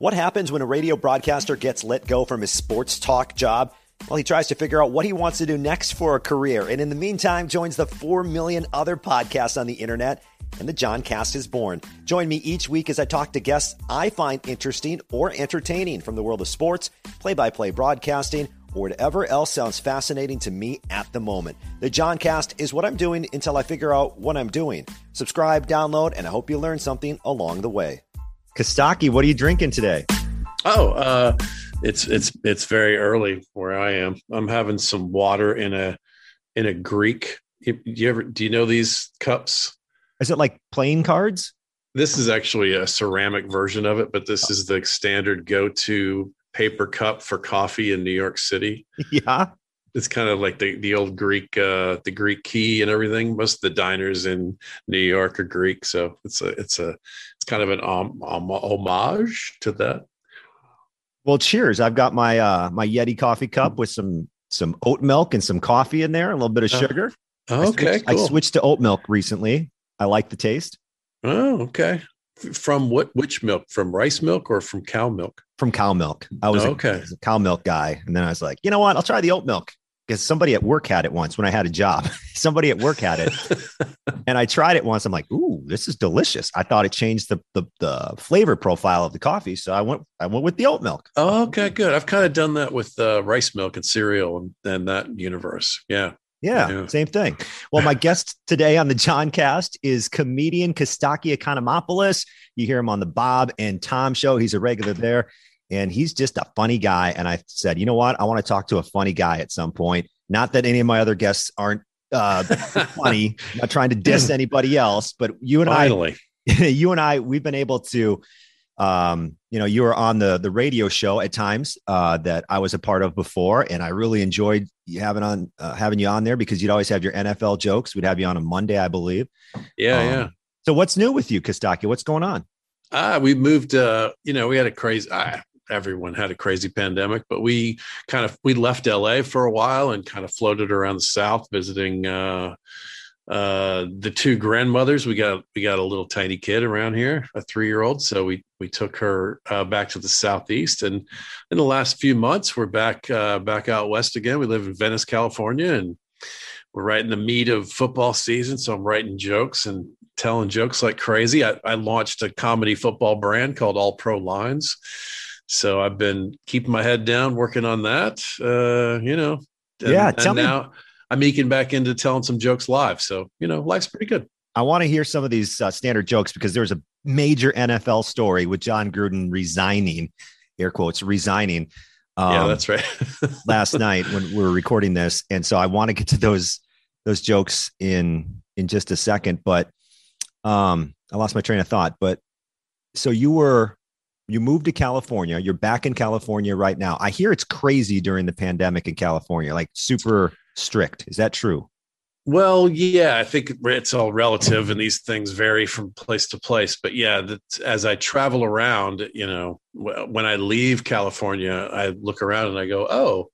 What happens when a radio broadcaster gets let go from his sports talk job? Well, he tries to figure out what he wants to do next for a career, and in the meantime, joins the 4 million other podcasts on the internet, and the John Cast is born. Join me each week as I talk to guests I find interesting or entertaining from the world of sports, play by play broadcasting, or whatever else sounds fascinating to me at the moment. The John Cast is what I'm doing until I figure out what I'm doing. Subscribe, download, and I hope you learn something along the way. Kostaki, what are you drinking today? Oh, uh, it's it's it's very early where I am. I'm having some water in a in a Greek. You, you ever do you know these cups? Is it like playing cards? This is actually a ceramic version of it, but this is the standard go-to paper cup for coffee in New York City. Yeah. It's kind of like the, the old Greek, uh, the Greek key and everything. Most of the diners in New York are Greek, so it's a, it's a, kind of an um, um, homage to that. Well, cheers! I've got my uh, my Yeti coffee cup with some some oat milk and some coffee in there, a little bit of sugar. Uh, okay, I switched, cool. I switched to oat milk recently. I like the taste. Oh, okay. From what? Which milk? From rice milk or from cow milk? From cow milk. I was, okay. a, I was a cow milk guy, and then I was like, you know what? I'll try the oat milk because somebody at work had it once when I had a job. somebody at work had it, and I tried it once. I'm like, ooh, this is delicious. I thought it changed the, the the flavor profile of the coffee, so I went I went with the oat milk. Oh, okay, good. I've kind of done that with uh, rice milk and cereal and, and that universe. Yeah. Yeah, Yeah. same thing. Well, my guest today on the John Cast is comedian Kostaki Economopoulos. You hear him on the Bob and Tom show. He's a regular there, and he's just a funny guy. And I said, you know what? I want to talk to a funny guy at some point. Not that any of my other guests aren't uh, funny. I'm not trying to diss anybody else, but you and Finally. I, you and I, we've been able to. Um, you know, you were on the the radio show at times uh, that I was a part of before, and I really enjoyed you having on uh, having you on there because you'd always have your NFL jokes. We'd have you on a Monday, I believe. Yeah, Um, yeah. So what's new with you, Kostaki? What's going on? Ah, we moved. Uh, you know, we had a crazy. Everyone had a crazy pandemic, but we kind of we left LA for a while and kind of floated around the South, visiting uh, uh, the two grandmothers. We got we got a little tiny kid around here, a three year old. So we we took her uh, back to the Southeast, and in the last few months, we're back uh, back out west again. We live in Venice, California, and we're right in the meat of football season. So I'm writing jokes and telling jokes like crazy. I, I launched a comedy football brand called All Pro Lines. So I've been keeping my head down, working on that. Uh, you know, and, Yeah, and tell me- now I'm eking back into telling some jokes live. So you know, life's pretty good. I want to hear some of these uh, standard jokes because there was a major NFL story with Jon Gruden resigning, air quotes, resigning. Um, yeah, that's right. last night when we were recording this, and so I want to get to those those jokes in in just a second. But um, I lost my train of thought. But so you were you moved to California. You're back in California right now. I hear it's crazy during the pandemic in California, like super strict. Is that true? Well, yeah, I think it's all relative, and these things vary from place to place. But yeah, that as I travel around, you know, when I leave California, I look around and I go, "Oh,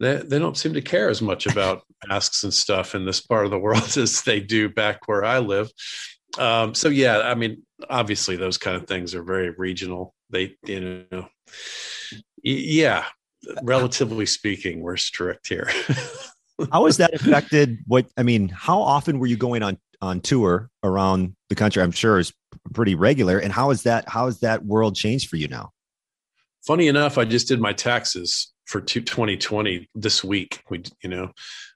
they they don't seem to care as much about masks and stuff in this part of the world as they do back where I live." Um, so yeah, I mean, obviously, those kind of things are very regional. They, you know, yeah, relatively speaking, we're strict here. How has that affected what I mean? How often were you going on on tour around the country? I'm sure is pretty regular. And how is that? How has that world changed for you now? funny enough, I just did my taxes for 2020 this week. We, you know,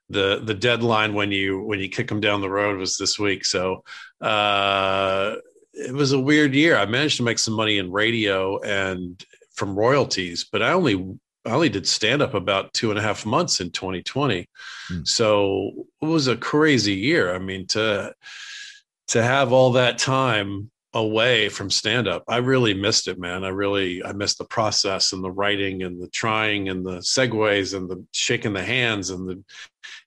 the the deadline when you when you kick them down the road was this week. So uh, it was a weird year. I managed to make some money in radio and from royalties, but I only I only did stand up about two and a half months in 2020. Hmm. So it was a crazy year. I mean, to to have all that time away from stand up. I really missed it, man. I really I missed the process and the writing and the trying and the segues and the shaking the hands and the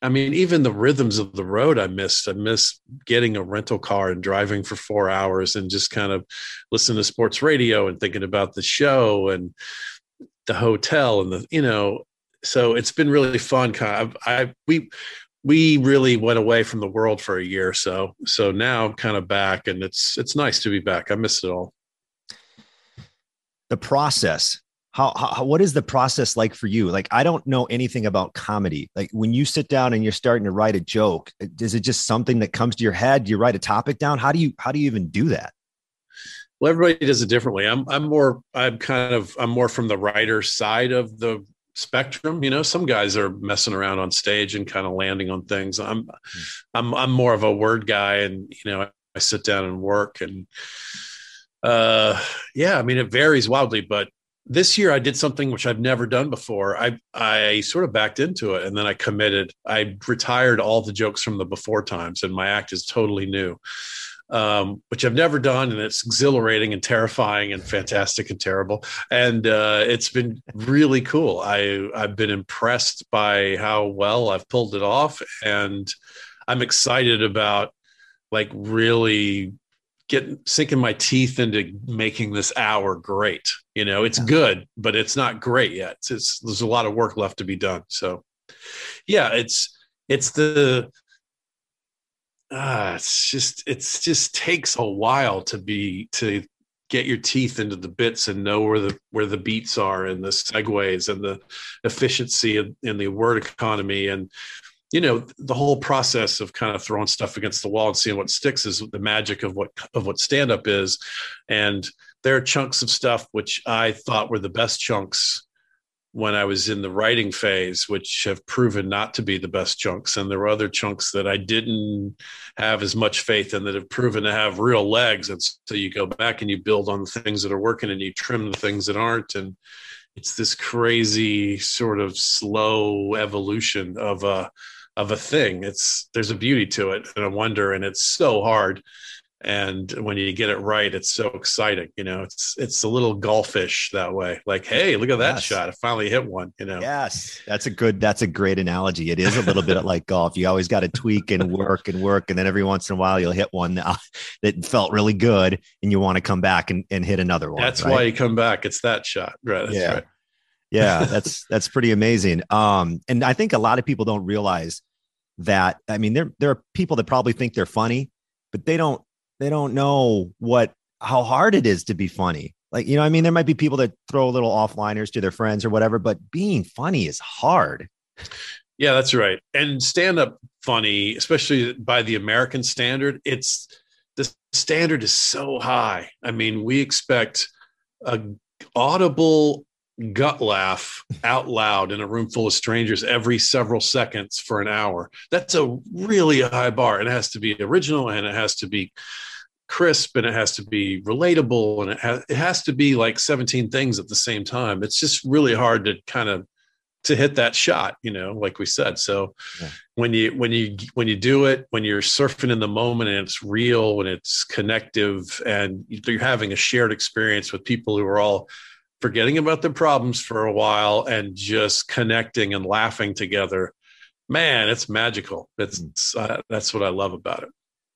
I mean even the rhythms of the road I missed. I missed getting a rental car and driving for 4 hours and just kind of listening to sports radio and thinking about the show and the hotel and the you know so it's been really fun kind of I we we really went away from the world for a year or so. So now I'm kind of back and it's it's nice to be back. I miss it all. the process. How, how what is the process like for you? Like i don't know anything about comedy. Like when you sit down and you're starting to write a joke uh, is it just something that comes to your head? Do you write a topic down? How do you how do you even do that? Well everybody does it differently. I'm i'm more i'm kind of i'm more from the writer side of the spectrum you know some guys are messing around on stage and kind of landing on things i'm hmm. i'm i'm more of a word guy and you know i sit down and work and uh yeah i mean it varies wildly but this year I did something which I've never done before. I I sort of backed into it and then I committed. I retired all the jokes from the before times and my act is totally new. Um, which I've never done, and it's exhilarating and terrifying and fantastic and terrible. And uh, it's been really cool. I I've been impressed by how well I've pulled it off, and I'm excited about like really getting sinking my teeth into making this hour great. You know, it's good, but it's not great yet. It's, it's, there's a lot of work left to be done. So, yeah, it's it's the ah, it's just it's just takes a while to be to get your teeth into the bits and know where the where the beats are and the segues and the efficiency in the word economy. And you know the whole process of kind of throwing stuff against the wall and seeing what sticks is the magic of what of what stand up is. And there are chunks of stuff which i thought were the best chunks when i was in the writing phase which have proven not to be the best chunks and there were other chunks that i didn't have as much faith in that have proven to have real legs and so you go back and you build on the things that are working and you trim the things that aren't and it's this crazy sort of slow evolution of a of a thing. It's there's a beauty to it and a wonder, and it's so hard. And when you get it right, it's so exciting. You know, it's it's a little golfish that way. Like, hey, look at that yes. shot! I finally hit one. You know. Yes, that's a good. That's a great analogy. It is a little bit like golf. You always got to tweak and work and work, and then every once in a while you'll hit one that, felt really good, and you want to come back and, and hit another one. That's right? why you come back. It's that shot, right? That's yeah. Right yeah that's that's pretty amazing um and i think a lot of people don't realize that i mean there there are people that probably think they're funny but they don't they don't know what how hard it is to be funny like you know i mean there might be people that throw little offliners to their friends or whatever but being funny is hard yeah that's right and stand up funny especially by the american standard it's the standard is so high i mean we expect a audible gut laugh out loud in a room full of strangers every several seconds for an hour. That's a really high bar. It has to be original and it has to be crisp and it has to be relatable and it has, it has to be like 17 things at the same time. It's just really hard to kind of to hit that shot, you know, like we said. So yeah. when you when you when you do it, when you're surfing in the moment and it's real and it's connective and you're having a shared experience with people who are all forgetting about their problems for a while and just connecting and laughing together man it's magical it's uh, that's what i love about it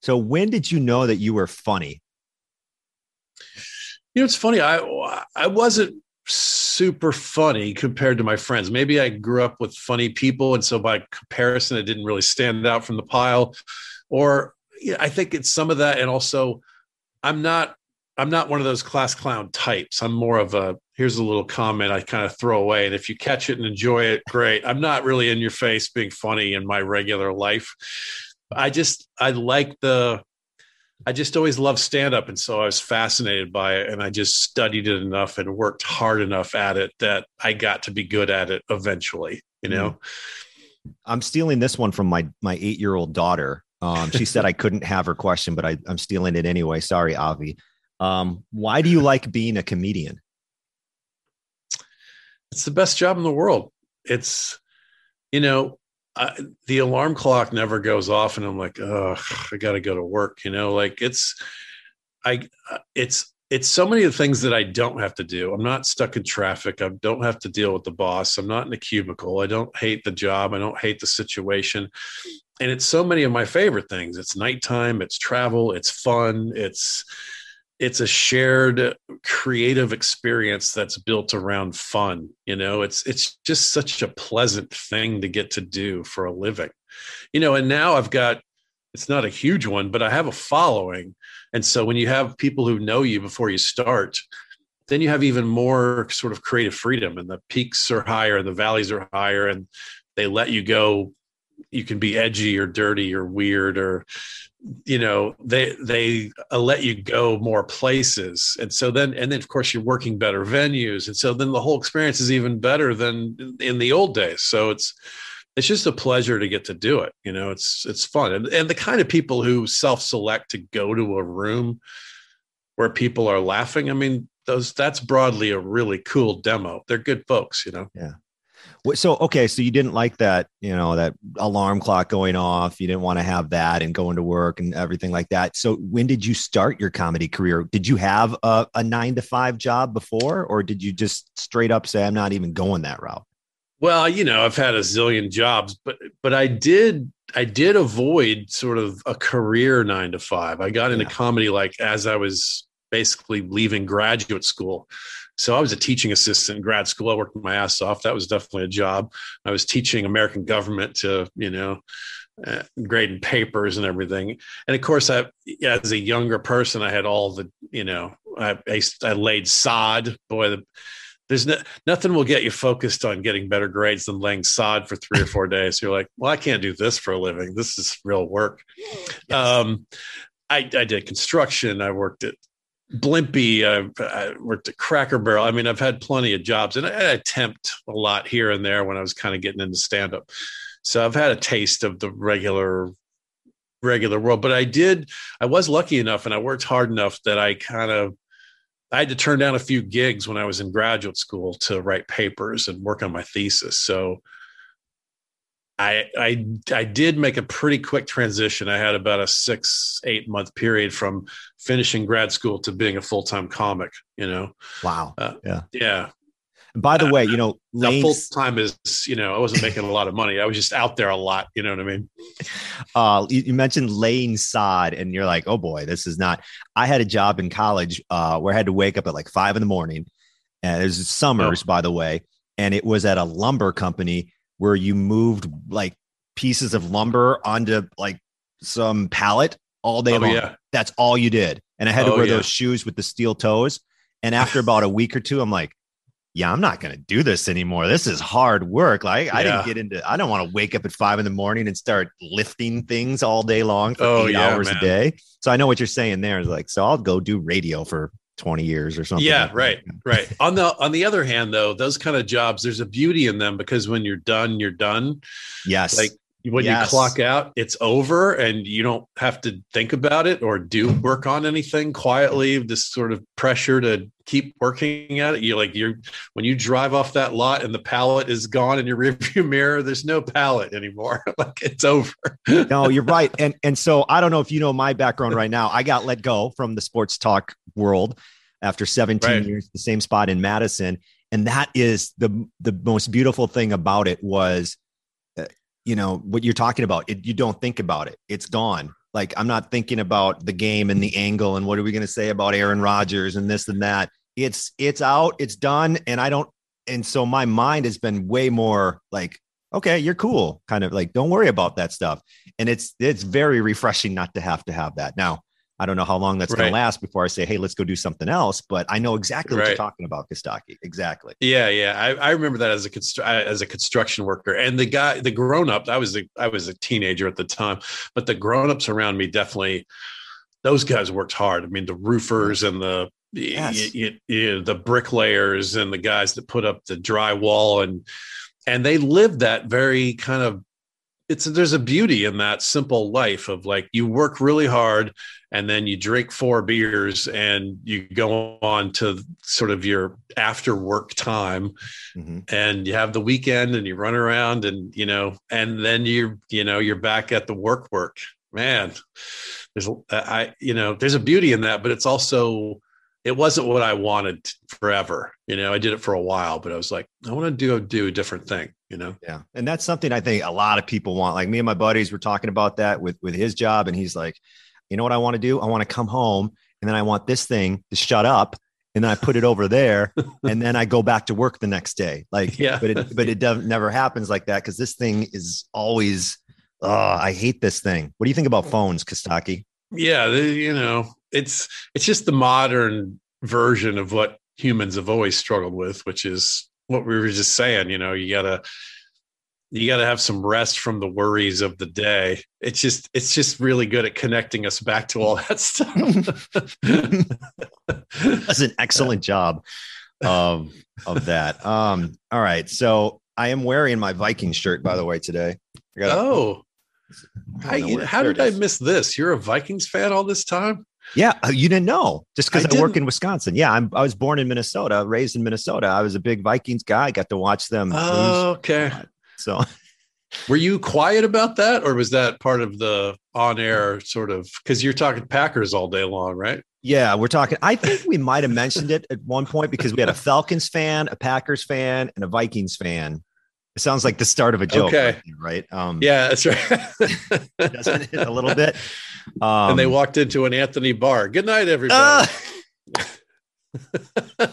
so when did you know that you were funny you know it's funny i i wasn't super funny compared to my friends maybe i grew up with funny people and so by comparison it didn't really stand out from the pile or yeah, i think it's some of that and also i'm not I'm not one of those class clown types. I'm more of a here's a little comment I kind of throw away. And if you catch it and enjoy it, great. I'm not really in your face being funny in my regular life. I just I like the I just always loved stand up and so I was fascinated by it and I just studied it enough and worked hard enough at it that I got to be good at it eventually, you know. Mm-hmm. I'm stealing this one from my my 8-year-old daughter. Um, she said I couldn't have her question, but I, I'm stealing it anyway. Sorry, Avi. Um, why do you like being a comedian? It's the best job in the world. It's, you know, I, the alarm clock never goes off, and I'm like, oh, I got to go to work. You know, like it's, I, it's, it's so many of the things that I don't have to do. I'm not stuck in traffic. I don't have to deal with the boss. I'm not in a cubicle. I don't hate the job. I don't hate the situation. And it's so many of my favorite things. It's nighttime, it's travel, it's fun, it's it's a shared creative experience that's built around fun you know? It's it's just such a pleasant thing to get to do for a living. You know and now i've got it's not a huge one but i have a following. And so when you have people who know you before you start then you have even more sort of creative freedom and the peaks are higher the valleys are higher and they let you go. You can be edgy or dirty or weird or you know they they uh, let you go more places. And so then and then of course you're working better venues. And so then the whole experience is even better than in the old days. So it's it's just a pleasure to get to do it. You know it's it's fun. And, and the kind of people who self-select to go to a room where people are laughing i mean those that's broadly a really cool demo. They're good folks you know? Yeah so okay, so you didn't like that, you know, that alarm clock going off. You didn't want to have that and going to work and everything like that. So when did you start your comedy career? Did you have a, a nine to five job before, or did you just straight up say, "I'm not even going that route"? Well, you know, I've had a zillion jobs, but but I did I did avoid sort of a career nine to five. I got into yeah. comedy like as I was basically leaving graduate school. So I was a teaching assistant in grad school. I worked my ass off. That was definitely a job. I was teaching American government to, you know, uh, grading papers and everything. And of course, I, as a younger person, I had all the, you know, I, I, I laid sod. Boy, the, there's no, nothing will get you focused on getting better grades than laying sod for three or four days. You're like, well, I can't do this for a living. This is real work. Yes. Um, I, I did construction. I worked at Blimpie. I, uh, I, worked at Cracker Barrel. I mean, I've had plenty of jobs, and I, I attempt a lot here and there when I was kind of getting into stand up. So I've had a taste of the regular regular world. But I did. I was lucky enough, and I worked hard enough that I kind of I had to turn down a few gigs when I was in graduate school to write papers and work on my thesis. So I, I I did make a pretty quick transition. I had about a six eight month period from finishing grad school to being a full time comic. You know. Wow. Uh, yeah. Yeah. by the uh, way, you know, full time is you know I wasn't making a lot of money. I was just out there a lot. You know what I mean? Uh, you, you mentioned laying sod, and you're like, oh boy, this is not. I had a job in college uh, where I had to wake up at like five in the morning, and it was summers, oh. by the way, and it was at a lumber company where you moved like pieces of lumber onto like some pallet all day oh, long. Yeah. That's all you did. And I had to oh, wear yeah. those shoes with the steel toes. And after about a week or two, I'm like, yeah, I'm not going to do this anymore. This is hard work. Like yeah. I didn't get into, I don't want to wake up at five in the morning and start lifting things all day long for oh, eight yeah, hours man. a day. So I know what you're saying there. Like, so I'll go do radio for 20 years or something. Yeah, right. right. On the on the other hand though, those kind of jobs there's a beauty in them because when you're done, you're done. Yes. Like when yes. you clock out, it's over and you don't have to think about it or do work on anything quietly. This sort of pressure to keep working at it. You like you're when you drive off that lot and the pallet is gone in your rearview mirror, there's no pallet anymore. like it's over. no, you're right. And and so I don't know if you know my background right now. I got let go from the sports talk world after 17 right. years, the same spot in Madison. And that is the the most beautiful thing about it was uh, you know what you're talking about it, you don't think about it it's gone like i'm not thinking about the game and the angle and what are we going to say about aaron rodgers and this and that. It's it's out it's done and i don't and so my mind has been way more like okay you're cool kind of like don't worry about that stuff. And it's it's very refreshing not to have to have that. Now I don't know how long that's right. going to last before I say, "Hey, let's go do something else." But I know exactly what you're talking about, Kostaki. Exactly. Yeah, yeah. I, I remember that as a constru- uh, as a construction worker, and the guy, the grown up. I was a I was a teenager at the time, but the grown ups around me definitely. Those guys worked hard. I mean, the roofers and the yes. you, you, you, the bricklayers and the guys that put up the drywall and and they lived that very kind of it's there's a beauty in that simple life of like you work really hard and then you drink four beers and you go on to sort of your after work time mm-hmm. and you have the weekend and you run around and you know and then you you know you're back at the work work man there's i you know there's a beauty in that but it's also it wasn't what I wanted forever. You know, I did it for a while, but I was like, I want to do do a different thing. You know, yeah, and that's something I think a lot of people want. Like me and my buddies were talking about that with with his job, and he's like, you know what I want to do? I want to come home, and then I want this thing to shut up, and then I put it over there, and then I go back to work the next day. Like, yeah, but it but it doesn't never happens like that because this thing is always. Oh, I hate this thing. What do you think about phones, Kostaki? Yeah, you know, it's it's just the modern version of what humans have always struggled with, which is what we were just saying. You know, you gotta you got to have some rest from the worries of the day. It's just it's just really good at connecting us back to all that stuff. That's an excellent job of of that. Um, all right, so I am wearing my Viking shirt, by the way, today. I got oh, I, how did I miss this? You're a Vikings fan all this time? Yeah, uh, you didn't know just because I, I work in Wisconsin. Yeah, I'm, I was born in Minnesota, raised in Minnesota. I was a big Vikings guy. Got to watch them. Oh, okay. So, were you quiet about that, or was that part of the on-air sort of? Because you're talking Packers all day long, right? Yeah, we're talking. I think we might have mentioned it at one point because we had a Falcons fan, a Packers fan, and a Vikings fan. It sounds like the start of a joke, okay. right? Um, yeah, that's right. doesn't it a little bit? Um, and they walked into an Anthony bar. Good night, everybody. Uh,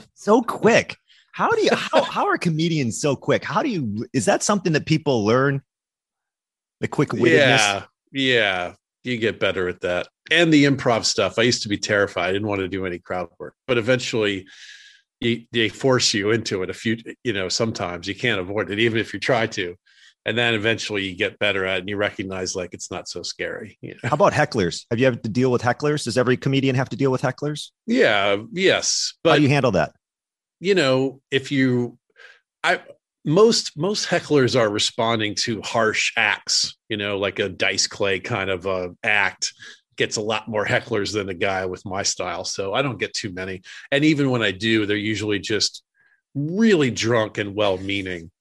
so quick. How do you? How, how are comedians so quick? How do you? Is that something that people learn? The quick wittedness. Yeah, yeah. You get better at that, and the improv stuff. I used to be terrified. I didn't want to do any crowd work, but eventually you, they force you into it a few you know sometimes you can't avoid it even if you try to and then eventually you get better at it and you recognize like it's not so scary you know? how about hecklers have you had to deal with hecklers does every comedian have to deal with hecklers yeah yes but how do you handle that you know if you i most most hecklers are responding to harsh acts you know like a dice clay kind of uh, act gets a lot more hecklers than a guy with my style. So I don't get too many. And even when I do, they're usually just really drunk and well meaning,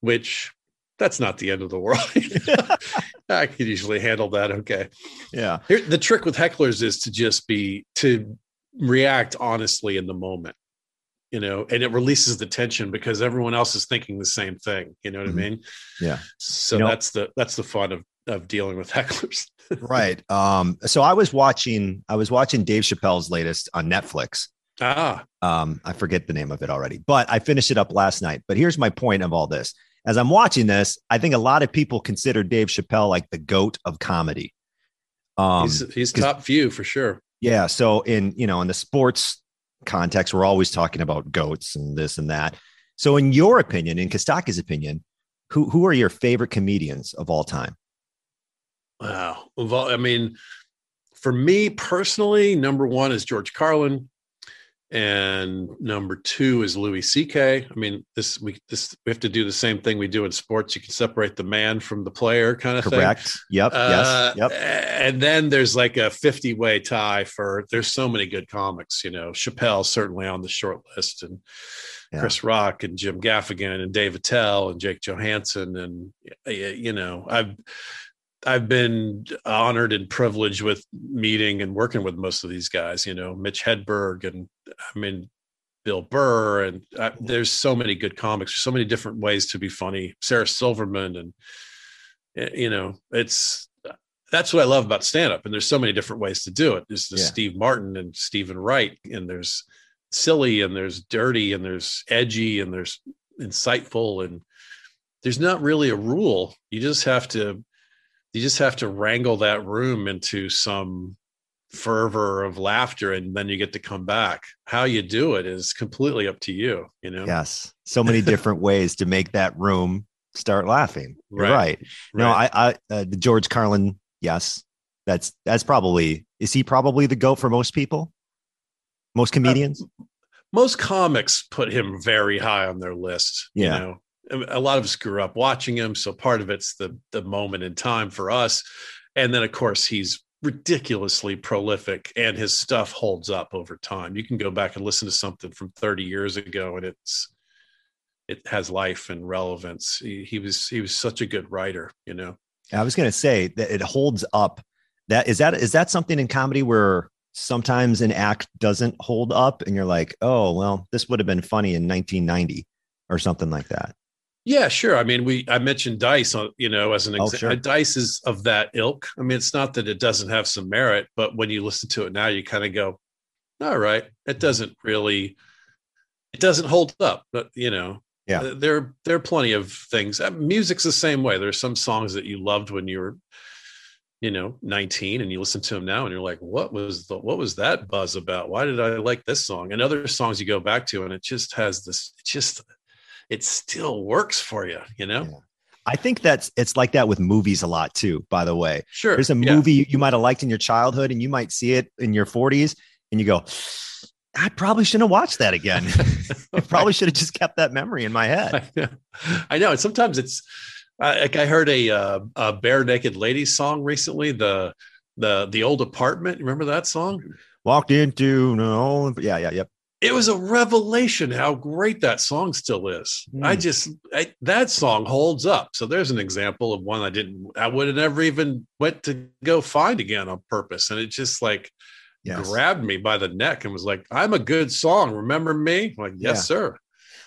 which that's not the end of the world. I could usually handle that. Okay. Yeah. Here, the trick with hecklers is to just be, to react honestly in the moment, you know, and it releases the tension because everyone else is thinking the same thing. You know what mm-hmm. I mean? Yeah. So you know, that's the, that's the fun of, of dealing with hecklers right. Um, so I was watching, I was watching Dave Chappelle's latest on Netflix. Ah. Um, I forget the name of it already, but I finished it up last night. But here's my point of all this. As I'm watching this, I think a lot of people consider Dave Chappelle like the goat of comedy. Um, he's, he's top few for sure. Yeah. So in you know in the sports context, we're always talking about goats and this and that. So in your opinion, in Kostaki's opinion, who who are your favorite comedians of all time? Wow. I mean, for me personally, number one is George Carlin, and number two is Louis C.K. I mean, this we this we have to do the same thing we do in sports. You can separate the man from the player, kind of Correct. thing. Yep. Uh, yes. Yep. And then there's like a 50 way tie for. There's so many good comics. You know, Chappelle certainly on the short list, and. Yeah. Chris Rock and Jim Gaffigan and Dave Attell and Jake Johannsen and you know I've I've been honored and privileged with meeting and working with most of these guys. You know, Mitch Hedberg and I mean Bill Burr, and I, there's so many good comics. There's so many different ways to be funny. Sarah Silverman, and eh, you know, it's that's what I love about stand up. And there's so many different ways to do it. There's the yeah. Steve Martin and Steven Wright, and there's silly, and there's dirty, and there's edgy, and there's insightful, and there's not really a rule. You just have to you just have to wrangle that room into some fervor of laughter and then you get to come back. How you do it is completely up to you you know? Yes. So many different ways to make that room start laughing. You're right. right, no i i uh, the george carlin yes. That's that's probably is he probably the goat for most people? Most comedians? uh, most comics put him very high on their list yeah. you know a lot of us grew up watching him, so part of it's the the moment in time for us, and then of course he's ridiculously prolific and his stuff holds up over time. You can go back and listen to something from 30 years ago and it's it has life and relevance. He, he was he was such a good writer, you know. I was going to say that it holds up. That is that is that something in comedy where sometimes an act doesn't hold up and you're like, "Oh, well, this would have been funny in 1990." or something like that. Yeah, sure. I mean, we I mentioned Dice, you know, as an example. Oh, sure. Dice is of that ilk. I mean, it's not that it doesn't have some merit, but when you listen to it now, you kind of go, "All right, it doesn't really, it doesn't hold up." But you know, yeah, there there are plenty of things. Uh, music's the same way. There's some songs that you loved when you were you know 19 and you listen to them now and you're like what was the what was that buzz about why did i like this song and other songs you go back to and it just has this it just it still works for you you know yeah. I think that's it's like that with movies a lot too, by the way. Sure. There's a movie yeah. you might have liked in your childhood and you might see it in your 40s and you go, I probably shouldn't have watched that again. I probably should have just kept that memory in my head. I know. I know. And sometimes it's like I heard a, uh, a Barenaked Ladies song recently. The the the old apartment. Remember that song? Walked into no, yeah, yeah, yep. It was a revelation how great that song still is. Mm. I just I, that song holds up. So there's an example of one I didn't. I would have never even went to go find again on purpose, and it just like yes. grabbed me by the neck and was like, "I'm a good song. Remember me?" I'm like, yes, yeah. sir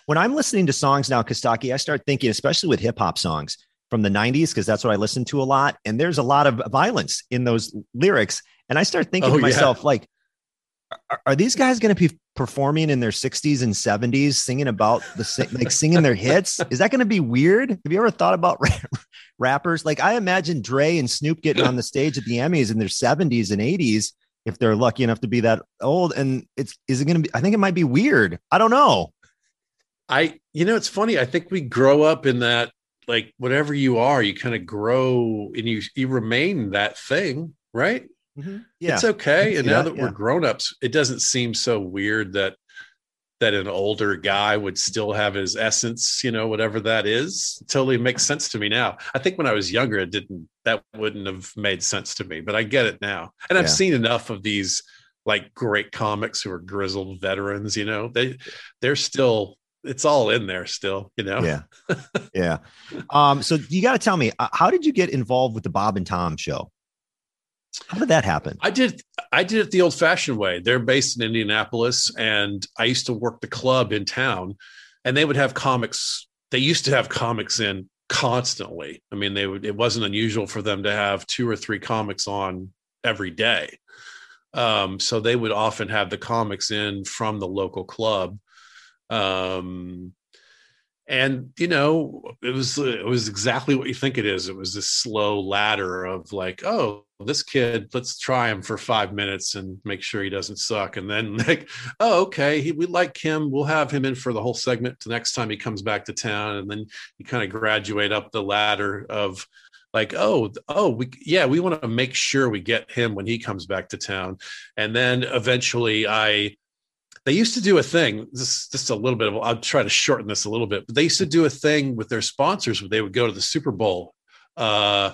when I'm listening to songs now, Kostaki, I start thinking, especially with hip hop songs from the 90s, because that's what I listen to a lot. And there's a lot of violence in those lyrics. And I start thinking oh, to myself, yeah. like, are, these guys going to be performing in their 60s and 70s singing about the like singing their hits? Is that going to be weird? Have you ever thought about rappers? Like, I imagine Dre and Snoop getting on the stage at the Emmys in their 70s and 80s if they're lucky enough to be that old. And it's, is it going to be, I think it might be weird. I don't know. I, you know, it's funny. I think we grow up in that, like, whatever you are, you kind of grow and you you remain that thing, right? Mm-hmm. Yeah, it's okay. And now that, that yeah. we're grown ups, it doesn't seem so weird that that an older guy would still have his essence, you know, whatever that is. Totally makes sense to me now. I think when I was younger, it didn't. That wouldn't have made sense to me, but I get it now. And I've yeah. seen enough of these like great comics who are grizzled veterans. You know, they they're still it's all in there still, you know? Yeah. yeah. Um, so you got to tell me, uh, how did you get involved with the Bob and Tom show? How did that happen? I did I did it the old fashioned way. They're based in Indianapolis and I used to work the club in town and they would have comics. They used to have comics in constantly. I mean, they would it wasn't unusual for them to have two or three comics on every day. Um, so they would often have the comics in from the local club um, and you know, it was it was exactly what you think it is. It was this slow ladder of like, oh, this kid, let's try him for five minutes and make sure he doesn't suck. And then like, oh, okay, he, we like him. We'll have him in for the whole segment the next time he comes back to town. And then you kind of graduate up the ladder of like oh oh we yeah we want to make sure we get him when he comes back to town and then eventually i they used to do a thing. Just a little bit of. I'll try to shorten this a little bit, but they used to do a thing with their sponsors where they would go to the Super Bowl. Uh,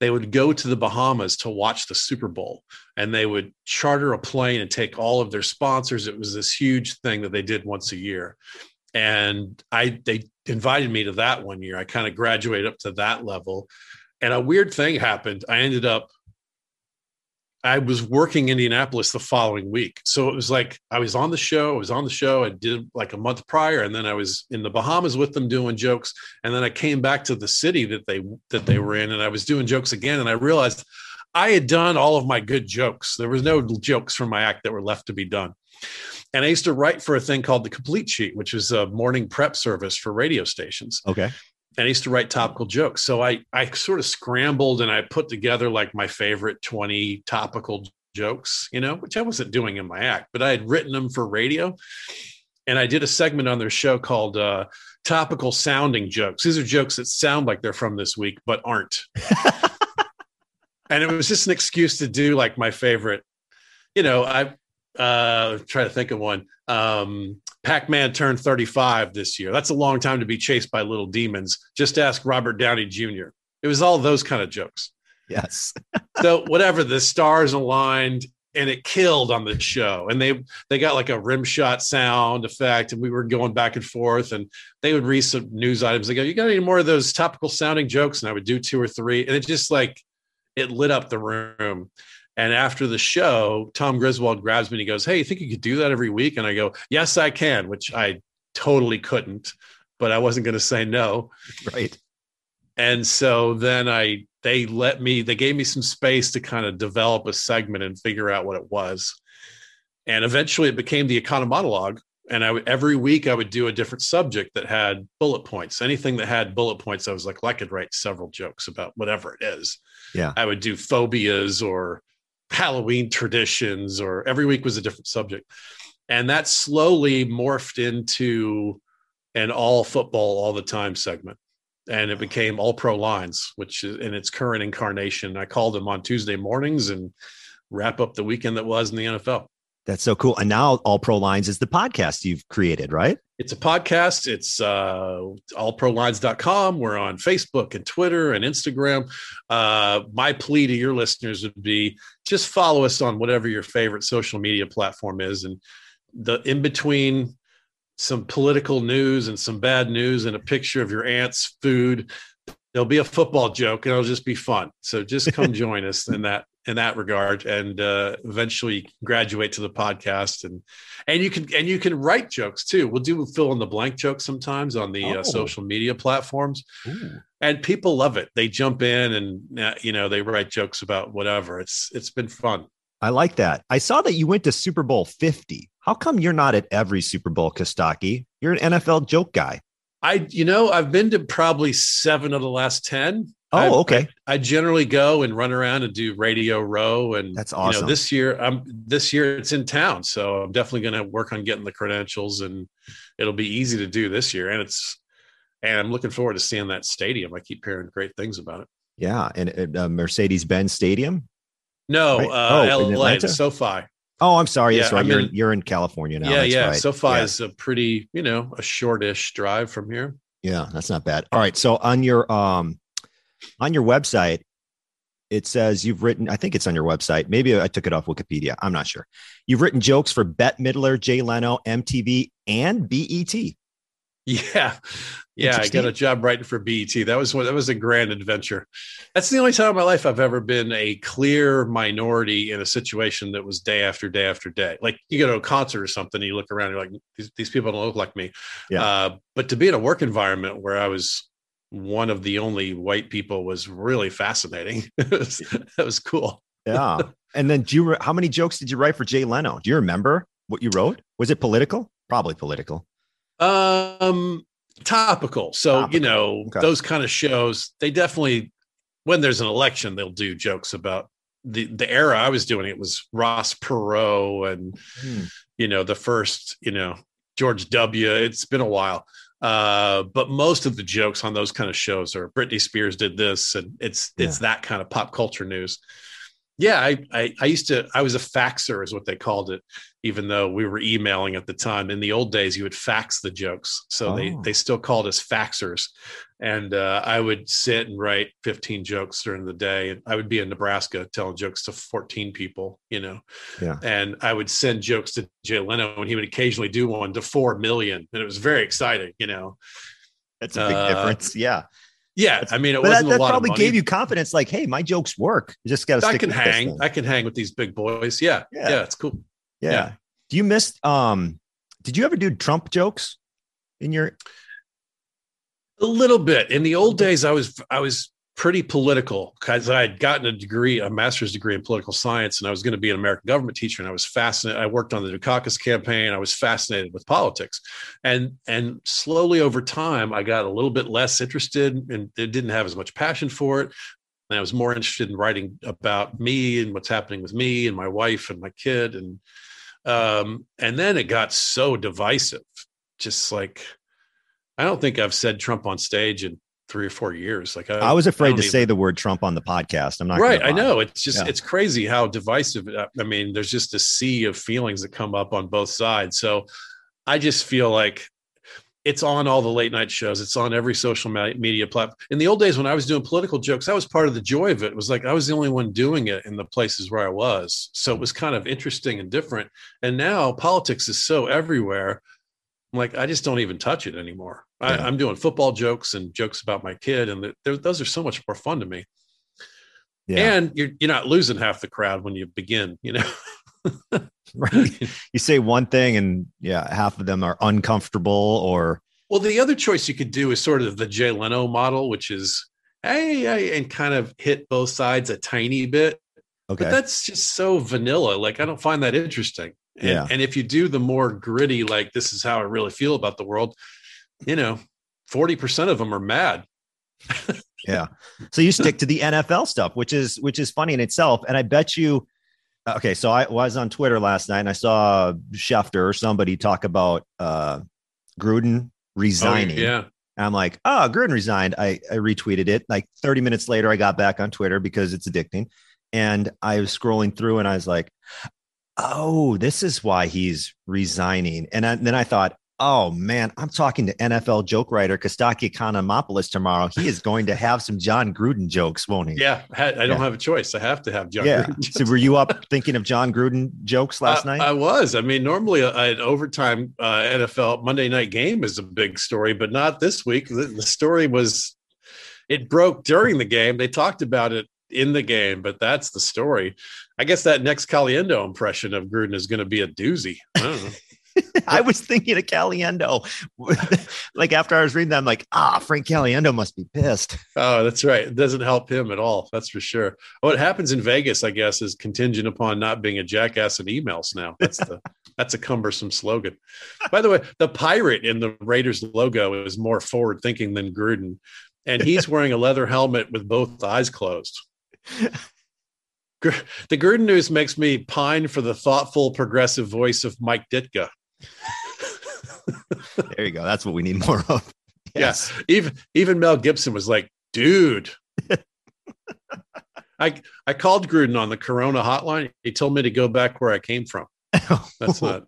they would go to the Bahamas to watch the Super Bowl, and they would charter a plane and take all of their sponsors. It was this huge thing that they did once a year, and I they invited me to that one year. I kind of graduated up to that level, and a weird thing happened. I ended up I was working Indianapolis the following week. So it was like I was on the show, I was on the show, I did like a month prior, and then I was in the Bahamas with them doing jokes. And then I came back to the city that they that they were in, and I was doing jokes again. And I realized I had done all of my good jokes. There was no jokes from my act that were left to be done. And I used to write for a thing called the Complete Sheet, which is a morning prep service for radio stations. Okay and I used to write topical jokes. So I I sort of scrambled and I put together like my favorite 20 topical jokes, you know, which I wasn't doing in my act, but I had written them for radio. And I did a segment on their show called uh, Topical Sounding Jokes. These are jokes that sound like they're from this week, but aren't. and it was just an excuse to do like my favorite, you know, I uh try to think of one. Um Pac-Man turned 35 this year. That's a long time to be chased by little demons. Just ask Robert Downey Jr. It was all those kind of jokes. Yes. so whatever, the stars aligned and it killed on the show. And they they got like a rim shot sound effect, and we were going back and forth. And they would read some news items. They go, "You got any more of those topical sounding jokes?" And I would do two or three, and it just like it lit up the room. And after the show, Tom Griswold grabs me and he goes, Hey, you think you could do that every week? And I go, Yes, I can, which I totally couldn't, but I wasn't going to say no. Right. And so then I, they let me, they gave me some space to kind of develop a segment and figure out what it was. And eventually it became the Economonologue. And I would, every week I would do a different subject that had bullet points. Anything that had bullet points, I was like, well, I could write several jokes about whatever it is Yeah. I would do phobias or Halloween traditions, or every week was a different subject. And that slowly morphed into an all football all the time segment. And it became all pro lines, which is in its current incarnation. I called them on Tuesday mornings and wrap up the weekend that was in the NFL. That's so cool. And now All Pro Lines is the podcast you've created, right? It's a podcast. It's uh, allprolines.com. We're on Facebook and Twitter and Instagram. Uh, my plea to your listeners would be just follow us on whatever your favorite social media platform is. And the in between some political news and some bad news and a picture of your aunt's food, there'll be a football joke and it'll just be fun. So just come join us in that in that regard and uh, eventually graduate to the podcast. And and you can and you can write jokes too. We'll do fill in the blank jokes sometimes on the oh. uh, social media platforms. Ooh. and people love it. They jump in and uh, you know they write jokes about whatever. It's it's been fun. I like that. I saw that you went to super bowl 50 how come you're not at every super bowl kostaki? You're an nfl joke guy. I you know i've been to probably seven of the last 10 Oh, okay. I, I, generally go and run around and do Radio Row, and that's awesome. You know, this year, I'm this year it's in town, so I'm definitely going to work on getting the credentials, and it'll be easy to do this year. And it's, and I'm looking forward to seeing that stadium. I keep hearing great things about it. Yeah, and uh, Mercedes Benz Stadium. No, right? uh, oh, LA, SoFi. Oh, I'm sorry. Yeah, yes, right. You're in, you're in California now. Yeah, that's yeah. Right. SoFi yeah. is a pretty, you know, a shortish drive from here. Yeah, that's not bad. All right. So on your um on your website, it says you've written, I think it's on your website. Maybe I took it off Wikipedia. I'm not sure. You've written jokes for Bette Midler, Jay Leno, MTV, and BET. Yeah. Yeah. I got a job writing for BET. That was that was a grand adventure. That's the only time in my life I've ever been a clear minority in a situation that was day after day after day. Like you go to a concert or something, you look around, you're like, these, these people don't look like me. Yeah. Uh, but to be in a work environment where I was one of the only white people was really fascinating. was, that was cool. yeah. And then do you, how many jokes did you write for Jay Leno? Do you remember what you wrote? Was it political? Probably political. Um, topical. So, topical. you know, okay. those kind of shows, they definitely, when there's an election, they'll do jokes about the, the era I was doing. It was Ross Perot and, hmm. you know, the first, you know, George W. It's been a while. Uh, but most of the jokes on those kind of shows are Britney Spears did this, and it's yeah. it's that kind of pop culture news. Yeah, I, I, I used to I was a faxer is what they called it, even though we were emailing at the time. In the old days, you would fax the jokes, so oh. they they still called us faxers and uh, I would sit and write 15 jokes during the day. And I would be in Nebraska telling jokes to 14 people, you know. Yeah. And I would send jokes to Jay Leno, and he would occasionally do one to four million, and it was very exciting, you know. That's a big uh, difference. Yeah. Yeah, I mean, it wasn't that, that probably gave you confidence. Like, hey, my jokes work. You just got to. I can hang. I can hang with these big boys. Yeah, yeah, yeah it's cool. Yeah. yeah. Do you miss? Um, did you ever do Trump jokes in your? A little bit. In the old days, I was I was pretty political because I had gotten a degree, a master's degree in political science, and I was going to be an American government teacher. And I was fascinated. I worked on the Dukakis campaign. I was fascinated with politics, and and slowly over time, I got a little bit less interested and didn't have as much passion for it. And I was more interested in writing about me and what's happening with me and my wife and my kid, and um, and then it got so divisive, just like I don't think I've said Trump on stage in three or four years. Like I, I was afraid I to even, say the word Trump on the podcast. I'm not right. I know it's just yeah. it's crazy how divisive. Uh, I mean, there's just a sea of feelings that come up on both sides. So I just feel like it's on all the late night shows. It's on every social media platform. In the old days when I was doing political jokes, that was part of the joy of it. It was like I was the only one doing it in the places where I was. So it was kind of interesting and different. And now politics is so everywhere I'm like, I just don't even touch it anymore. I, am doing football jokes and jokes about my kid, and those are so much more fun to me. Yeah. And you're you're not losing half the crowd when you begin, you know. right. You say one thing, and yeah, half of them are uncomfortable or. Well, the other choice you could do is sort of the Jay Leno model, which is hey, hey and kind of hit both sides a tiny bit. Okay. But that's just so vanilla. Like I don't find that interesting. And, yeah. and if you do the more gritty, like this is how I really feel about the world, you know, 40% of them are mad. yeah. So you stick to the NFL stuff, which is which is funny in itself. And I bet you okay, so I was on Twitter last night and I saw Schefter or somebody talk about uh Gruden resigning. Oh, yeah. And I'm like, oh, Gruden resigned. I, I retweeted it. Like 30 minutes later, I got back on Twitter because it's addicting. And I was scrolling through and I was like, oh, this is why he's resigning. And, I, and then I thought, Oh man, I'm talking to NFL joke writer Kostaki Economopoulos tomorrow. He is going to have some Jon Gruden jokes, won't he? Yeah, I don't yeah. have a choice. I have to have Jon. Yeah. Gruden so were you up thinking of Jon Gruden jokes last I, night? I was. I mean, normally an overtime uh, NFL Monday night game is a big story, but not this week. The, the story was it broke during the game. They talked about it in the game, but that's the story. I guess that next Caliendo impression of Gruden is going to be a doozy. I don't know. I was thinking of Caliendo. like after I was reading that, I'm like, ah, Frank Caliendo must be pissed. Oh, that's right. It doesn't help him at all. That's for sure. What happens in Vegas, I guess, is contingent upon not being a jackass in emails now. That's the that's a cumbersome slogan. By the way, the pirate in the Raiders logo is more forward thinking than Gruden. And he's wearing a leather helmet with both eyes closed. The Gruden news makes me pine for the thoughtful, progressive voice of Mike Ditka there you go. That's what we need more of. Yes. Yeah. Even even Mel Gibson was like, dude. I I called Gruden on the Corona hotline. He told me to go back where I came from. That's not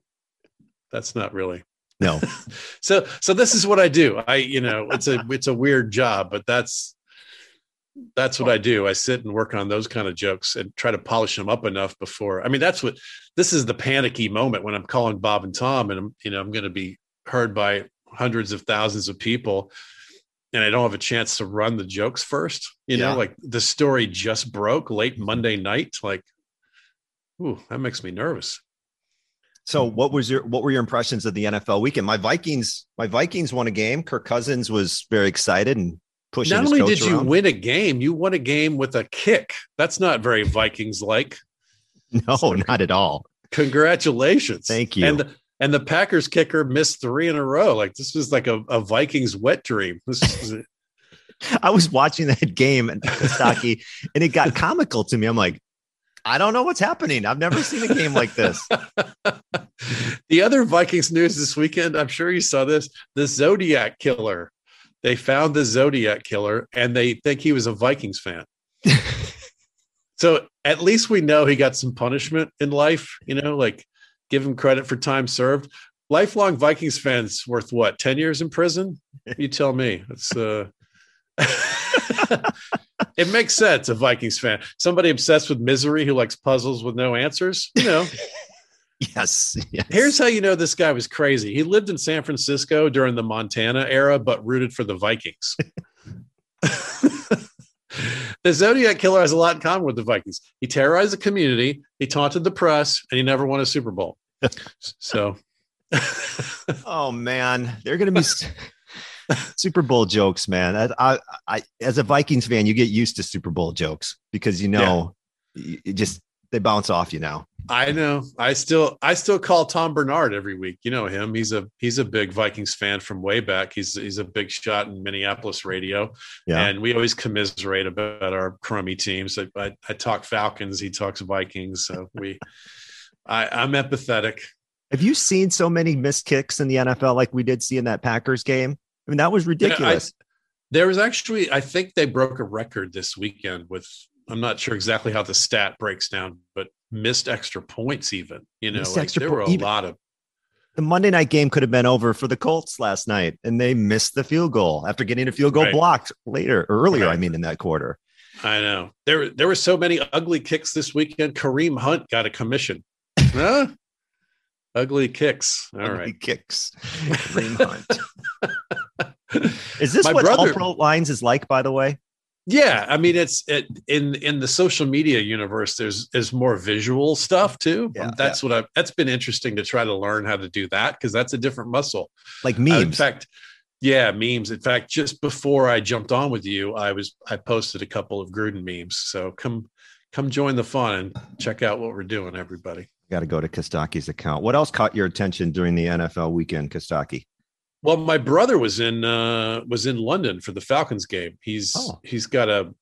that's not really no. so so this is what I do. I you know it's a it's a weird job, but that's that's what I do. I sit and work on those kind of jokes and try to polish them up enough before. I mean, that's what this is the panicky moment when I'm calling Bob and Tom, and I'm you know I'm going to be heard by hundreds of thousands of people, and I don't have a chance to run the jokes first. You yeah. know, like the story just broke late Monday night. Like, ooh, that makes me nervous. So what was your what were your impressions of the NFL weekend? My Vikings, my Vikings won a game. Kirk Cousins was very excited and pushing. Not only did you win a game, you won a game with a kick. That's not very Vikings like. No, so, not at all. Congratulations. Thank you. And the, and the Packers kicker missed three in a row. Like this was like a, a Vikings wet dream. This is I was watching that game and Kostaki, and it got comical to me. I'm like, I don't know what's happening. I've never seen a game like this. the other Vikings news this weekend, I'm sure you saw this. The Zodiac killer they found the Zodiac killer and they think he was a Vikings fan. so at least we know he got some punishment in life, you know, like give him credit for time served. Lifelong Vikings fans worth what, 10 years in prison? You tell me. It's uh it makes sense, a Vikings fan. Somebody obsessed with misery who likes puzzles with no answers, you know. Yes, yes. Here's how you know this guy was crazy. He lived in San Francisco during the Montana era, but rooted for the Vikings. the Zodiac Killer has a lot in common with the Vikings. He terrorized the community, he taunted the press, and he never won a Super Bowl. so, oh man, they're going to be Super Bowl jokes, man. I, I, I, as a Vikings fan, you get used to Super Bowl jokes because you know, yeah. you just they bounce off you now. I know. I still I still call Tom Barnard every week. You know him. He's a he's a big Vikings fan from way back. He's he's a big shot in Minneapolis radio. Yeah. And we always commiserate about our crummy teams. I, I, I talk Falcons, he talks Vikings. So we I, I'm empathetic. Have you seen so many missed kicks in the NFL like we did see in that Packers game? I mean, that was ridiculous. I, there was actually, I think they broke a record this weekend with I'm not sure exactly how the stat breaks down, but missed extra points even. You know, like there were a even, lot of the Monday night game could have been over for the Colts last night, and they missed the field goal after getting a field goal right. blocked later or earlier. Right. I mean, in that quarter. I know there there were so many ugly kicks this weekend. Kareem Hunt got a commission. huh? Ugly kicks. All ugly right, kicks. Kareem Hunt. is this My what brother, All Pro Lines is like? By the way, yeah i mean it's it, in in the social media universe there's there's more visual stuff too. Yeah, that's yeah. what i've that's been interesting to try to learn how to do that because that's a different muscle. Like memes uh, in fact yeah memes. In fact just before i jumped on with you i was i posted a couple of gruden memes. So come come join the fun and check out what we're doing everybody. Got to go to kostaki's account. What else caught your attention during the nfl weekend kostaki Well, my brother was in uh, was in London for the Falcons game. He's oh. he's got a,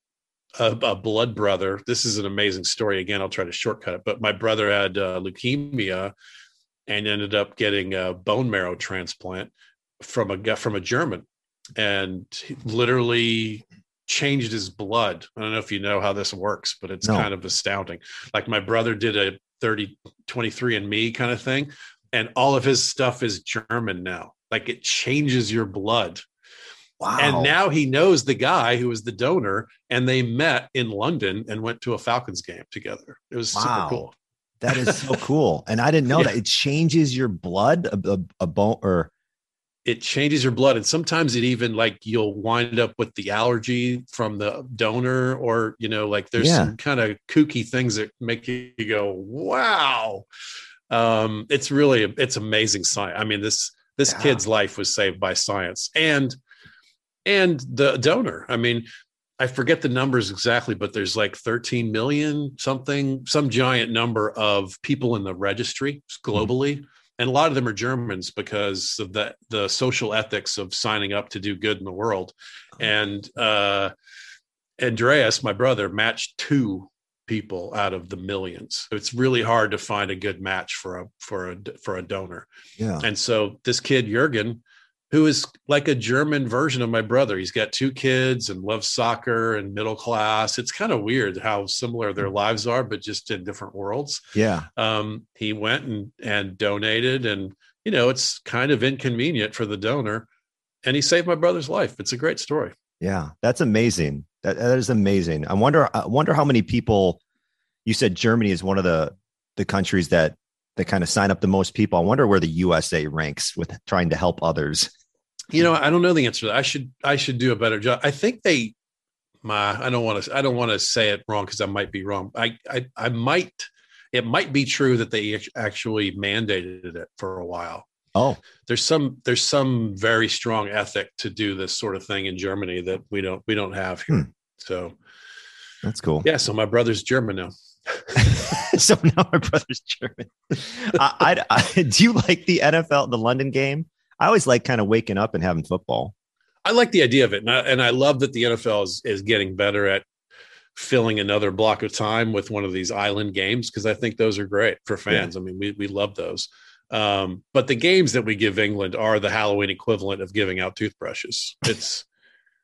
a, a blood brother. This is an amazing story. Again, I'll try to shortcut it. But my brother had uh, leukemia and ended up getting a bone marrow transplant from a from a German, and literally changed his blood. I don't know if you know how this works, but it's no. kind of astounding. Like my brother did a 30 23 and me kind of thing and all of his stuff is German now. Like it changes your blood. Wow. And now he knows the guy who was the donor, and they met in London and went to a Falcons game together. It was wow. super cool. That is so cool. And I didn't know yeah. that it changes your blood a, a, a bone or it changes your blood and sometimes it even like you'll wind up with the allergy from the donor or you know like there's yeah. some kind of kooky things that make you go wow um it's really it's amazing science i mean this this yeah. kid's life was saved by science and and the donor i mean i forget the numbers exactly but there's like 13 million something some giant number of people in the registry globally mm-hmm and a lot of them are Germans because of the the social ethics of signing up to do good in the world. Uh-huh. And uh, Andreas, my brother, matched two people out of the millions. It's really hard to find a good match for a for a for a donor. Yeah. And so this kid Jurgen who is like a German version of my brother. He's got two kids and loves soccer and middle class. It's kind of weird how similar their lives are, but just in different worlds. Yeah. Um, he went and and donated, and you know, it's kind of inconvenient for the donor, and he saved my brother's life. It's a great story. Yeah, that's amazing. That that is amazing. I wonder. I wonder how many people. You said Germany is one of the the countries that that kind of sign up the most people. I wonder where the USA ranks with trying to help others. You know, I don't know the answer. I should I should do a better job. I think they my I don't want to I don't want to say it wrong because I might be wrong. I, I I might it might be true that they actually mandated it for a while. Oh, there's some there's some very strong ethic to do this sort of thing in Germany that we don't we don't have here. Hmm. So that's cool. Yeah. So my brother's German now. so now my brother's German. I, I, I, do you like the NFL, the London game? I always like kind of waking up and having football. I like the idea of it, and I, and I love that the NFL is is getting better at filling another block of time with one of these island games because I think those are great for fans. Yeah. I mean, we we love those. Um, but the games that we give England are the Halloween equivalent of giving out toothbrushes. It's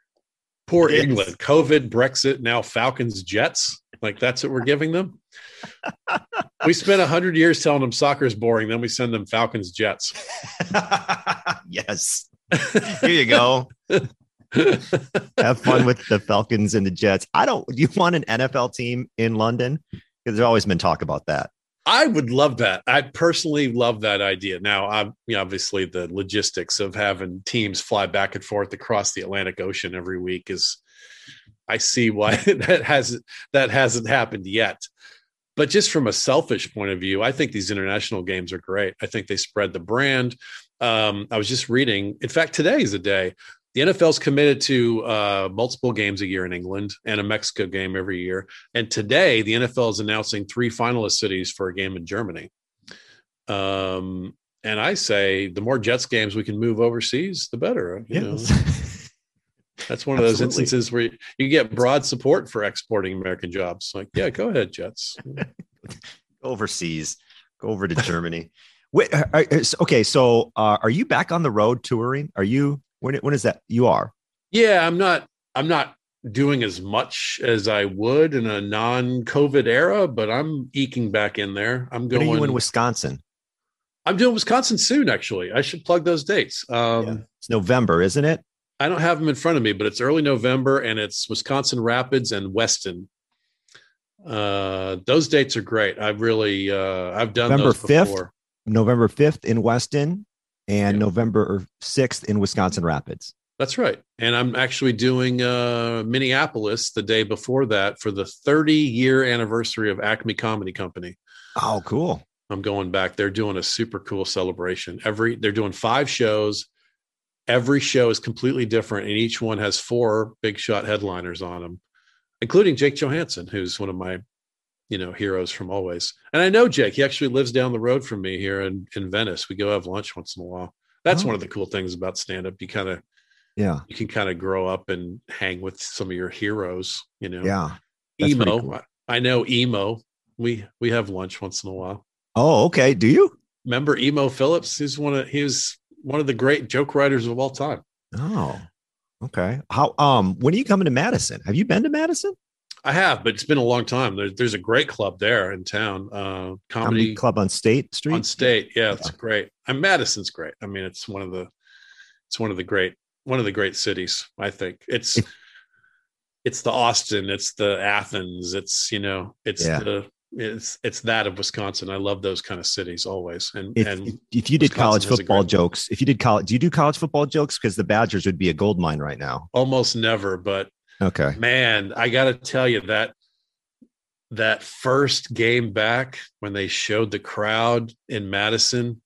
poor it England, COVID, Brexit, now Falcons, Jets. Like that's what we're giving them. we spent a hundred years telling them soccer is boring. Then we send them Falcons, Jets. yes. Here you go. Have fun with the Falcons and the Jets. I don't. Do you want an NFL team in London? Because there's always been talk about that. I would love that. I personally love that idea. Now, I'm you know, obviously the logistics of having teams fly back and forth across the Atlantic Ocean every week is. I see why that has that hasn't happened yet. But just from a selfish point of view, I think these international games are great. I think they spread the brand. Um, I was just reading. In fact, today is a day. The NFL's committed to uh, multiple games a year in England and a Mexico game every year. And today, the NFL is announcing three finalist cities for a game in Germany. Um, and I say the more Jets games we can move overseas, the better. You yes. know? That's one of those instances where you, you, get broad support for exporting American jobs. Like, yeah, go ahead, Jets. overseas, go over to Germany. Wait, are, are, okay, so uh, are you back on the road touring? Are you when? When is that? You are. Yeah, I'm not. I'm not doing as much as I would in a non-COVID era, but I'm eking back in there. I'm going. When are you in Wisconsin? I'm doing Wisconsin soon. Actually, I should plug those dates. Um, yeah. It's November, isn't it? I don't have them in front of me, but it's early November and it's Wisconsin Rapids and Weston. Uh, those dates are great. I've really uh, I've done November those before. 5th, November 5th in Weston and yeah. November 6th in Wisconsin Rapids. That's right. And I'm actually doing uh, Minneapolis the day before that for the 30 year anniversary of Acme Comedy Company. Oh, cool. I'm going back. They're doing a super cool celebration. Every they're doing five shows every show is completely different and each one has four big shot headliners on them including jake johannsen who's one of my you know heroes from always and i know jake he actually lives down the road from me here in, in venice we go have lunch once in a while That's Oh. one of the cool things about stand up. You kind of Yeah. you can kind of grow up and hang with some of your heroes. You know, Yeah. That's emo. cool. I know emo. We we have lunch once in a while. Oh, okay. Do you? Remember emo Philips? He's one of he was one of the great joke writers of all time. Oh, okay. How um when are you coming to Madison? Have you been to Madison? I have, but it's been a long time. There's there's a great club there in town. Uh, Comedy comedy Club on State Street. on State. Yeah, it's great. And Madison's great. I mean, it's one of the it's one of the great one of the great cities. I think it's it's the Austin, it's the Athens, it's you know, it's Yeah. the it's it's that of Wisconsin. I love those kind of cities always. And if, and if, you did Wisconsin college football jokes, if you did college, do you do college football jokes? Because the Badgers would be a gold mine right now. almost never, but Okay. man, I got to tell you that that first game back when they showed the crowd in Madison,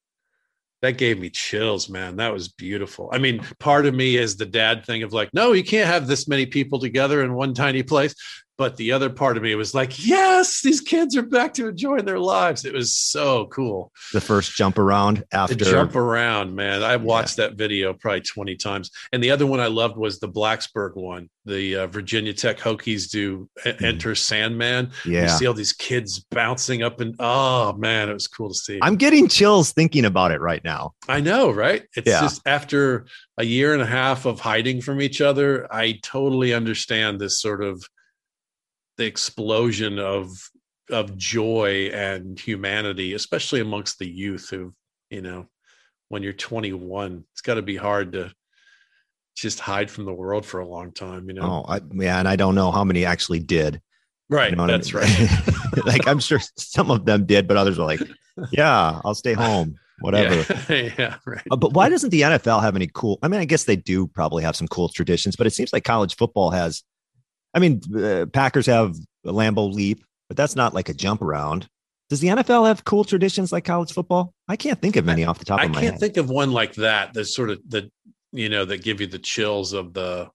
that gave me chills, man. That was beautiful. I mean, part of me is the dad thing of like, no, you can't have this many people together in one tiny place. But the other part of me was like, yes, these kids are back to enjoying their lives. It was so cool. The first jump around after To jump around, man. I watched that video probably 20 times. And the other one I loved was the Blacksburg one. The uh, Virginia Tech Hokies do Mhm. Enter Sandman. You yeah. see all these kids bouncing up and oh man, it was cool to see. I'm getting chills thinking about it right now. I know, right? It's Yeah. just after a year and a half of hiding from each other, I totally understand this sort of the explosion of of joy and humanity, especially amongst the youth who, you know, when you're 21, it's got to be hard to just hide from the world for a long time, you know. Oh, I, yeah, and I don't know how many actually did. right, You know what I that's mean? right. like I'm sure some of them did, but others were like, "Yeah, I'll stay home, whatever." Yeah, yeah, right. Uh, but why doesn't the NFL have any cool? I mean, I guess they do probably have some cool traditions, but it seems like college football has. I mean, uh, Packers have a Lambeau Leap, but that's not like a jump around. Does the NFL have cool traditions like college football? I can't think of any off the top I of my head. I can't think of one like that. That's sort of the you know that give you the chills of the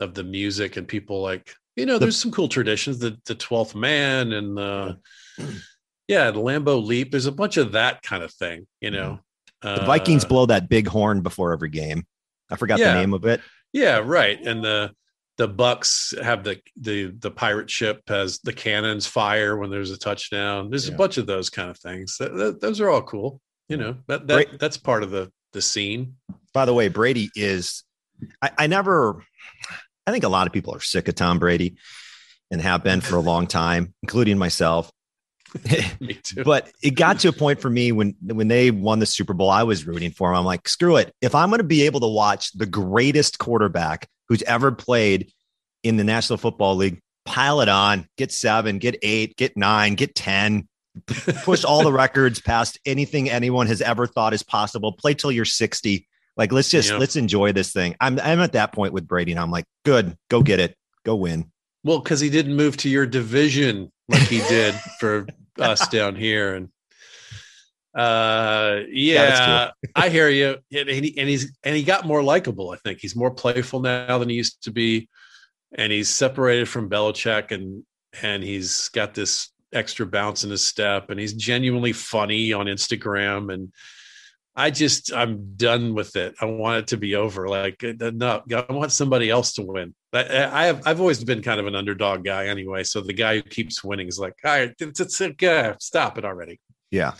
of the music and people like you know The- there's some cool traditions the the 12th man and the yeah the Lambeau leap there's a bunch of that kind of thing you know Mm-hmm. the Vikings Uh, blow that big horn before every game. I forgot Yeah. the name of it. yeah right and the the bucks have the the the pirate ship has the cannons fire when there's a touchdown there's Yeah. a bunch of those kind of things Th- th- those are all cool you know that, that that's part of the the scene By the way, Brady is. I, I never. I think a lot of people are sick of Tom Brady, and have been for a long time, including myself. me too but it got to a point for me when when they won the Super Bowl, I was rooting for him. I'm like, screw it. If I'm going to be able to watch the greatest quarterback who's ever played in the National Football League, pile it on, get seven, get eight, get nine, get 10, push all the records past anything anyone has ever thought is possible. Play till you're 60. Like, let's just Yeah. let's enjoy this thing. I'm I'm at that point with Brady, and I'm like, good, go get it, go win. Well, because he didn't move to your division like he did for us down here, and uh, Yeah, yeah, I hear you. And, he, and he's and he got more likable. I think he's more playful now than he used to be, and he's separated from Belichick, and and he's got this extra bounce in his step, and he's genuinely funny on Instagram, and I just I'm done with it. I want it to be over. Like uh, no, I want somebody else to win. I, I have I've always been kind of an underdog guy anyway. So the guy who keeps winning is like, all right, it's, it's, uh, stop it already. Yeah.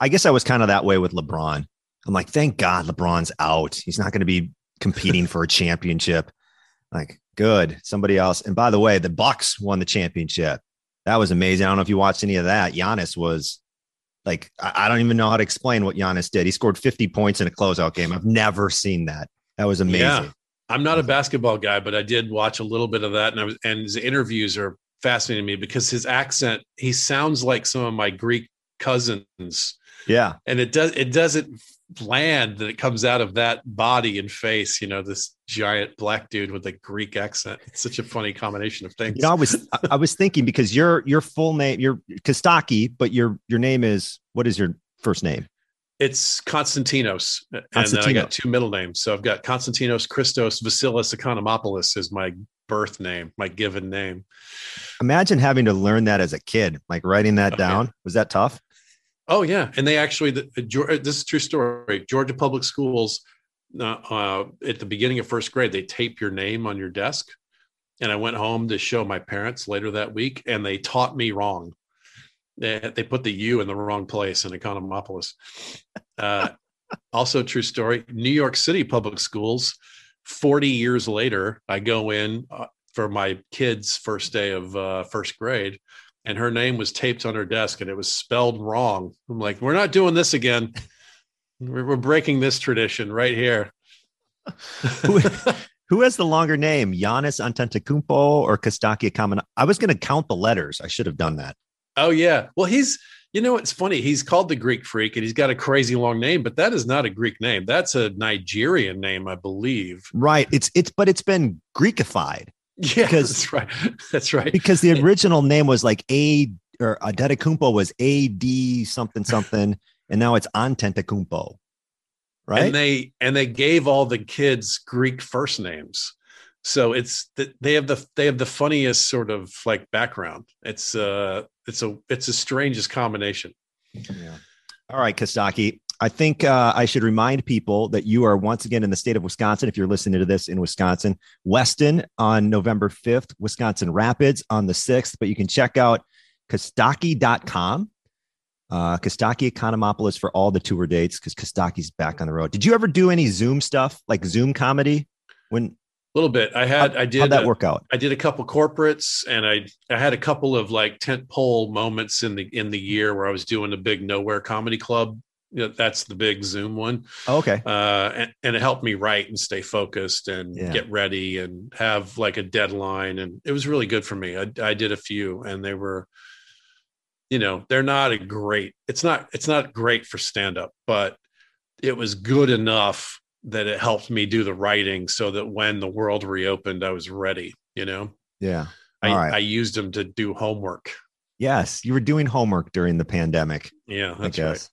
I guess I was kind of that way with LeBron. I'm like, thank God LeBron's out. He's not going to be competing for a championship. Like, good. Somebody else. And by the way, the Bucks won the championship. That was amazing. I don't know if you watched any of that. Giannis was like, I don't even know how to explain what Giannis did. He scored 50 points in a closeout game. I've never seen that. That was amazing. Yeah. I'm not a basketball guy, but I did watch a little bit of that, and I was and his interviews are fascinating to me because his accent he sounds like some of my Greek cousins, Yeah. and it does it doesn't land that it comes out of that body and face. You know, this giant black dude with a Greek accent. It's such a funny combination of things. You know, I was I- I was thinking because your your full name, you're Kostaki, but your your name is what is your first name? It's Konstantinos, and then I Konstantinos. got two middle names. So I've got Konstantinos Christos Vasilis Economopoulos is my birth name, my given name. Imagine having to learn that as a kid, like writing that Oh, yeah. down. Was that tough? Oh yeah, and they actually the, this is true story. Georgia Public Schools uh, uh, at the beginning of first grade, they tape your name on your desk. And I went home to show my parents later that week, and they taught me wrong. They, they put the U in the wrong place in Economopoulos. Uh, also, true story New York City public schools, 40 years later, I go in uh, for my kid's first day of uh, first grade, and her name was taped on her desk and it was spelled wrong. I'm like, we're not doing this again. We're, we're breaking this tradition right here. who, who, has the longer name, Giannis Antetokounmpo or Kostaki Kaman? I was going to count the letters. I should have done that. Oh yeah. Well, he's you know it's funny. He's called the Greek Freak, and he's got a crazy long name, but that is not a Greek name. That's a Nigerian name, I believe. Right. It's it's but it's been Greekified. Yeah, because, that's right. That's right. Because the original name was like A or Adetokounmpo was A D something something and now it's Antetokounmpo, right? And they and they gave all the kids Greek first names, so it's that they have the they have the funniest sort of like background. It's uh it's a it's the strangest combination. Yeah. All right, Kostaki. I think uh, I should remind people that you are once again in the state of Wisconsin. If you're listening to this in Wisconsin, Weston on November 5th, Wisconsin Rapids on the 6th. But you can check out Kostaki.com uh, Kostaki Economopoulos for all the tour dates because Kostaki's back on the road. Did you ever do any Zoom stuff like Zoom comedy? When a little bit, I had, how, I did that work out? I did a couple corporates, and I, I had a couple of like tent pole moments in the in the year where I was doing a big nowhere comedy club. You know, that's the big Zoom one. Oh, okay. Uh, and, and it helped me write and stay focused and yeah. get ready and have like a deadline, and it was really good for me. I, I did a few, and they were you know they're not a great it's not it's not great for stand up but it was good enough that it helped me do the writing so that when the world reopened i was ready you know yeah I, right. I used them to do homework yes you were doing homework during the pandemic yeah that's right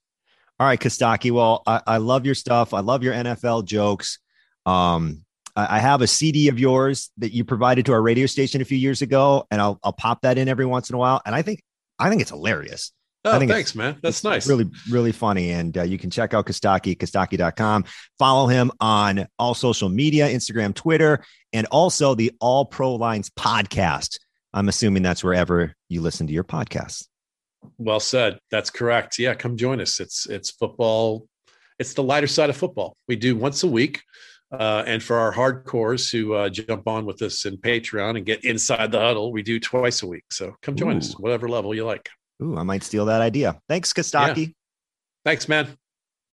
all right kostaki well I, I love your stuff i love your nfl jokes um I have a CD of yours that you provided to our radio station a few years ago, and I'll I'll pop that in every once in a while. And I think I think it's hilarious. Oh, I thanks, man. That's nice. Really, really funny. And uh, you can check out Kostaki, Kostaki.com. Follow him on all social media, Instagram, Twitter, and also the All Pro Lines podcast. I'm assuming that's wherever you listen to your podcasts. Well said. That's correct. Yeah, come join us. It's it's football. It's the lighter side of football. We do once a week. Uh, and for our hardcores who uh, jump on with us in Patreon and get inside the huddle, we do twice a week. So come join Ooh. us, whatever level you like. Ooh, I might steal that idea. Thanks, Kostaki. Yeah. Thanks, man.